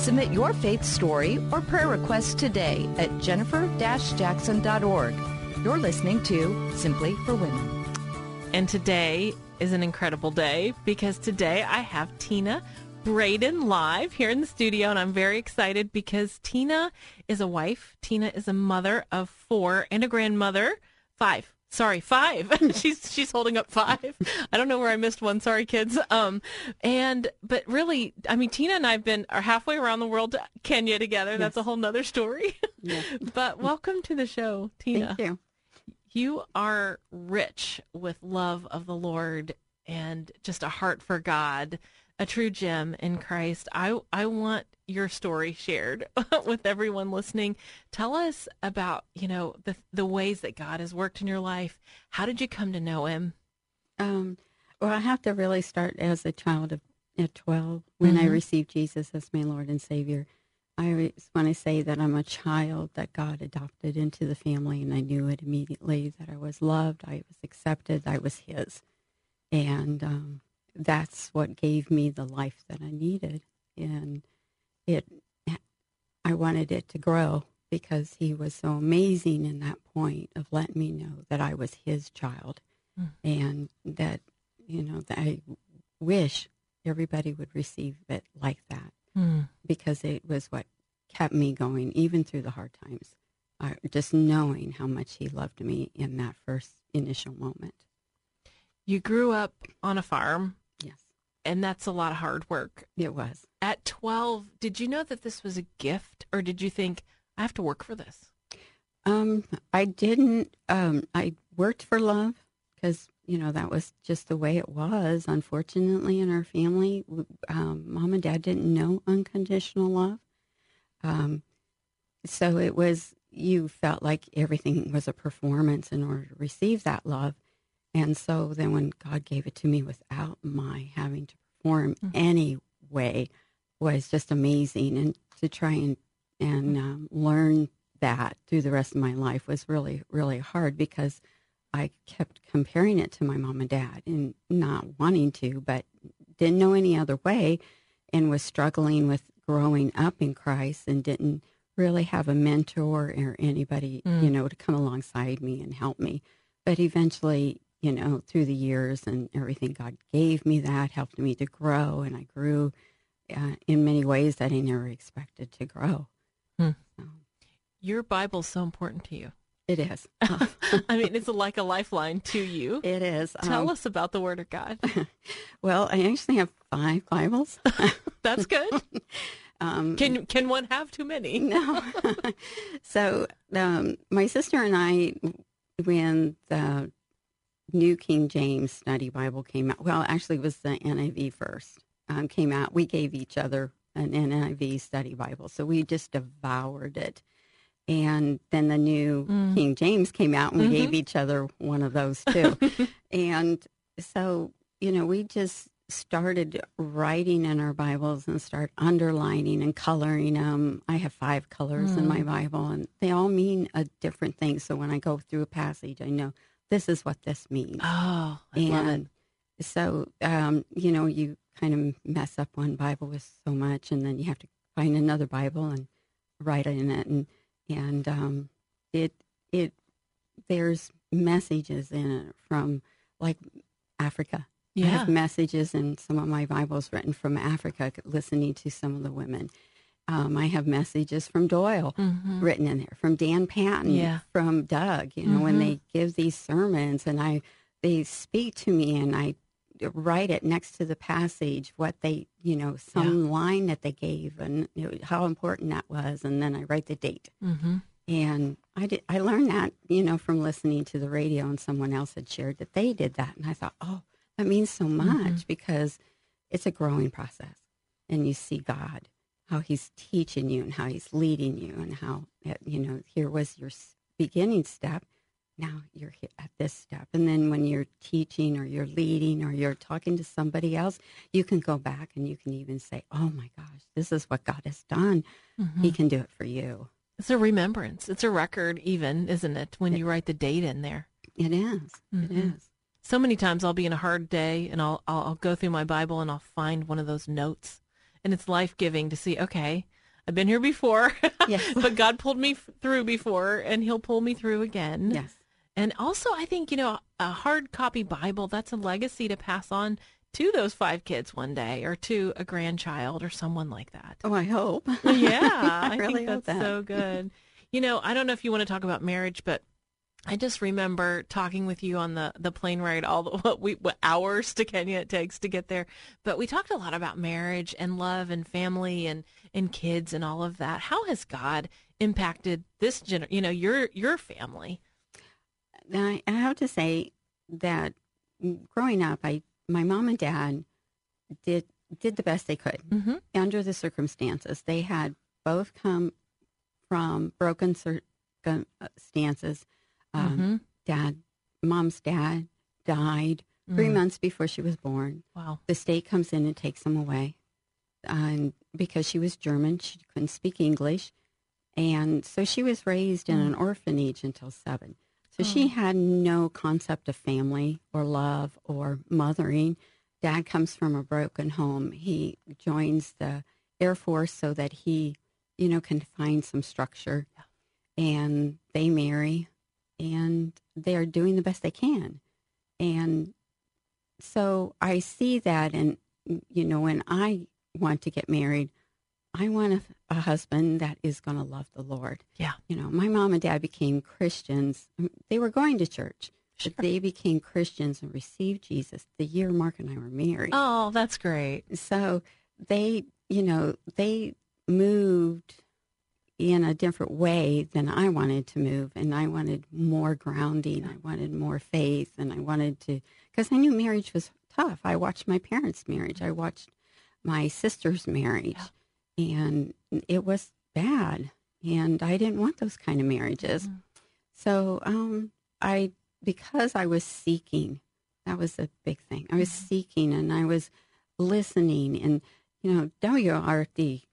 Submit your faith story or prayer request today at jennifer-jackson.org. You're listening to Simply for Women. And today is an incredible day because today I have Tina Braden live here in the studio, and I'm very excited because Tina is a wife. Tina is a mother of four and a grandmother, five. Sorry, five. she's she's holding up five. I don't know where I missed one. Sorry, kids. Um, and but really, I mean, Tina and I've been are halfway around the world, to Kenya together. Yes. That's a whole nother story. Yeah. but welcome to the show, Tina. Thank you. You are rich with love of the Lord and just a heart for God, a true gem in Christ. I I want your story shared with everyone listening. Tell us about, you know, the the ways that God has worked in your life. How did you come to know him? Um, well, I have to really start as a child of at 12 when mm-hmm. I received Jesus as my Lord and Savior. I always want to say that I'm a child that God adopted into the family, and I knew it immediately that I was loved, I was accepted, I was His. And um, that's what gave me the life that I needed. And it, I wanted it to grow because He was so amazing in that point of letting me know that I was His child mm. and that, you know, that I wish everybody would receive it like that mm. because it was what kept me going even through the hard times. Uh, just knowing how much he loved me in that first initial moment. You grew up on a farm. And that's a lot of hard work. It was. At 12, did you know that this was a gift or did you think, I have to work for this? Um, I didn't. Um, I worked for love because you know that was just the way it was. Unfortunately, in our family, um, mom and dad didn't know unconditional love, um, so it was you felt like everything was a performance in order to receive that love, and so then when God gave it to me without my having to perform mm-hmm. any way, was just amazing, and to try and and um, learn that through the rest of my life was really really hard because I kept comparing it to my mom and dad and not wanting to, but didn't know any other way and was struggling with growing up in Christ and didn't really have a mentor or anybody, mm. you know, to come alongside me and help me. But eventually, you know, through the years and everything, God gave me that, helped me to grow, and I grew uh, in many ways that I never expected to grow. Hmm. So. Your Bible's so important to you. It is. I mean, it's like a lifeline to you. It is. Tell um, us about the Word of God. well, I actually have five Bibles. That's good. Um, can can one have too many? no. so um, my sister and I, when the New King James Study Bible came out, well, actually, it was the NIV first um, came out. We gave each other an NIV Study Bible, so we just devoured it and then the new mm. King James came out, and we mm-hmm. gave each other one of those too. and so, you know, we just started writing in our Bibles and start underlining and coloring them. I have five colors mm. in my mm. Bible, and they all mean a different thing. So when I go through a passage, I know this is what this means. Oh, I and love it. So, um, you know, you kind of mess up one Bible with so much, and then you have to find another Bible and write in it. And and um, it it there's messages in it from like Africa. Yeah. I have messages in some of my Bibles written from Africa, listening to some of the women. Um, I have messages from Doyle mm-hmm. written in there, from Dan Patton, yeah. from Doug. You know, mm-hmm. when they give these sermons and I they speak to me and I write it next to the passage what they you know some yeah. line that they gave and you know, how important that was and then i write the date mm-hmm. and i did i learned that you know from listening to the radio and someone else had shared that they did that and i thought oh that means so much mm-hmm. because it's a growing process and you see God, how He's teaching you and how He's leading you, and how, uh, you know, here was your beginning step. Now you're at this step. And then when you're teaching or you're leading or you're talking to somebody else, you can go back and you can even say, oh my gosh, this is what God has done. He can do it for you. It's a remembrance. It's a record, even, isn't it? When you write the date in there. It is. It Mhm. is. So many times I'll be in a hard day and I'll, I'll I'll go through my Bible and I'll find one of those notes, and it's life giving to see. Okay, I've been here before, Yes. but God pulled me through before, and He'll pull me through again. Yes. And also, I think you know a hard copy Bible that's a legacy to pass on to those five kids one day, or to a grandchild, or someone like that. Oh, I hope. Yeah, I I, really think hope that's that. so good. You know, I don't know if you want to talk about marriage, but I just remember talking with you on the the plane ride, all the what we what hours to Kenya it takes to get there. But we talked a lot about marriage and love and family and and kids and all of that. How has God impacted this gener? You know, your your family. And I, I have to say that growing up, I my mom and dad did did the best they could Mm-hmm. under the circumstances. They had both come from broken circumstances. Um, mm-hmm. Dad, mom's dad died 3 Mm. months before she was born. Wow. The state comes in and takes them away, and because she was German, she couldn't speak English, and so she was raised in an orphanage until seven. So she had no concept of family or love or mothering. Dad comes from a broken home. He joins the Air Force so that he, you know, can find some structure. And they marry and they're doing the best they can. And so I see that. And, you know, when I want to get married, I want a, a husband that is going to love the Lord. Yeah. You know, my mom and dad became Christians. Mm, they were going to church, Sure. they became Christians and received Jesus the year Mark and I were married. Oh, that's great. So they, you know, they moved in a different way than I wanted to move. And I wanted more grounding. I wanted more faith. And I wanted to, because I knew marriage was tough. I watched my parents' marriage, I watched my sister's marriage, and it was bad. And I didn't want those kind of marriages. So um, I, because I was seeking, that was a big thing. I was seeking and I was listening. And, you know, WRFD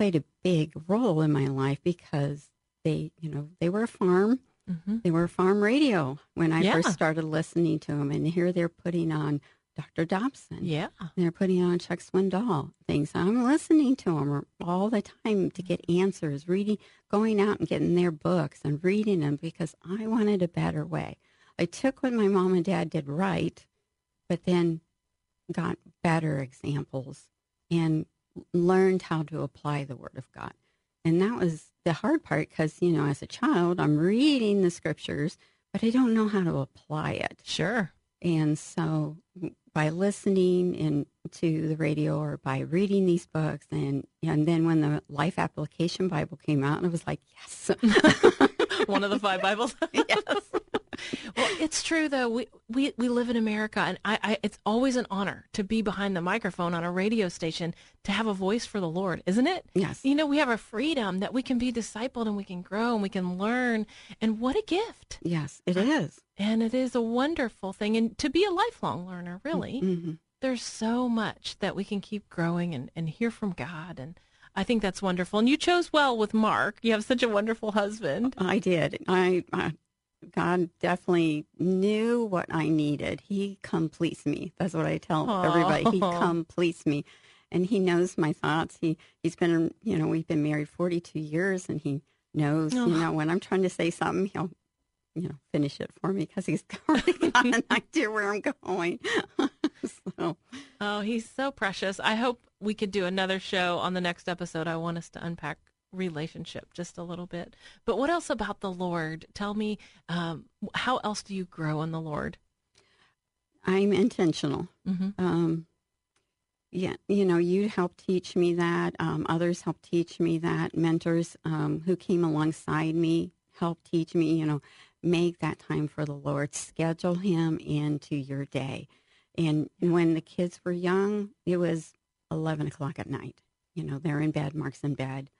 played a big role in my life because they, you know, they were a farm. Mm-hmm. They were farm radio when I Yeah. first started listening to them. And here they're putting on Dr. Dobson. Yeah. They're putting on Chuck Swindoll things. I'm listening to them all the time to get answers, reading, going out and getting their books and reading them because I wanted a better way. I took what my mom and dad did right, but then got better examples and learned how to apply the Word of God. And that was the hard part because, you know, as a child, I'm reading the scriptures, but I don't know how to apply it. Sure. And so by listening in to the radio or by reading these books and and then when the life application Bible came out, I was like, yes. One of the five Bibles. yes. Well, it's true though. We we, we live in America, and I, I it's always an honor to be behind the microphone on a radio station to have a voice for the Lord, isn't it? Yes. You know, we have a freedom that we can be discipled and we can grow and we can learn, and what a gift! Yes, it is. And it is a wonderful thing, and to be a lifelong learner, really. Mhm. There's so much that we can keep growing and, and hear from God, and I think that's wonderful. And you chose well with Mark. You have such a wonderful husband. I did. I, I God definitely knew what I needed. He completes me. That's what I tell Aw. everybody. He completes me. And he knows my thoughts. He he's been, you know, we've been married 42 years and he knows, Oh. you know, when I'm trying to say something, he'll you know, finish it for me because he's already got an idea where I'm going. so, Oh, he's so precious. I hope we could do another show on the next episode. I want us to unpack relationship just a little bit. But what else about the Lord? Tell me, um, how else do you grow in the Lord? I'm intentional. Mhm. Um, yeah, you know, you helped teach me that. Um, others helped teach me that. Mentors um, who came alongside me helped teach me. You know, make that time for the Lord. Schedule Him into your day. And when the kids were young, it was 11 o'clock at night. You know, they're in bed, Mark's in bed.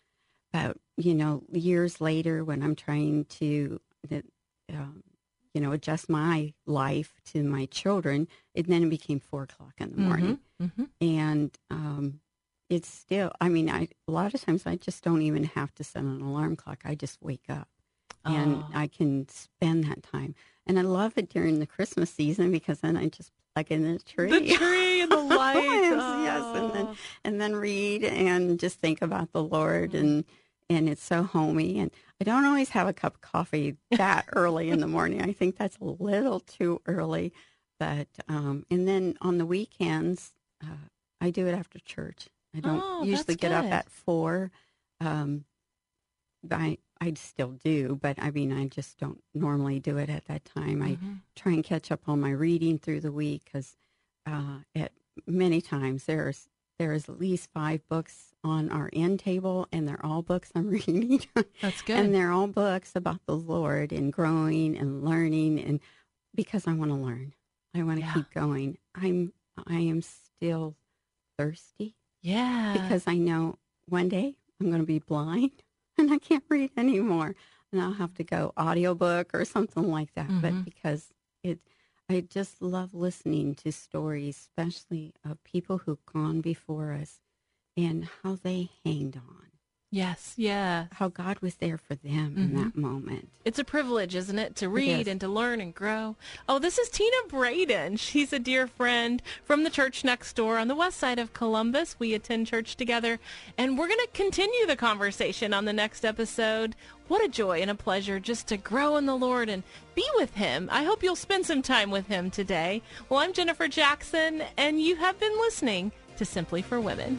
But, you know, years later when I'm trying to, um, you know, adjust my life to my children, it then it became four o'clock in the morning. Mm-hmm. And um, it's still, I mean, I, a lot of times I just don't even have to set an alarm clock. I just wake up and Oh. I can spend that time. And I love it during the Christmas season because then I just plug in the tree. The tree and the lights. yes, yes, and then Oh. and then read and just think about the Lord and and it's so homey and I don't always have a cup of coffee that early in the morning. I think that's a little too early, but um, and then on the weekends uh, I do it after church. I don't Oh, usually get up at four. Um, I I still do, but I mean I just don't normally do it at that time. I Mhm. try and catch up on my reading through the week because uh, at many times there's there's at least five books on our end table, and they're all books I'm reading, That's good. and they're all books about the Lord and growing and learning, and because I want to learn, I want to Yeah. keep going. I'm I am still thirsty yeah. because I know one day I'm going to be blind and I can't read anymore. And I'll have to go audiobook or something like that. Mhm. But because it, I just love listening to stories, especially of people who've gone before us and how they hanged on, yes. Yeah. how God was there for them in that mm-hmm. moment. It's a privilege, isn't it, to read is. and to learn and grow. Oh, this is Tina Braden. She's a dear friend from the church next door on the west side of Columbus. We attend church together, and we're going to continue the conversation on the next episode. What a joy and a pleasure just to grow in the Lord and be with Him. I hope you'll spend some time with Him today. Well, I'm Jennifer Jackson, and you have been listening to Simply for Women.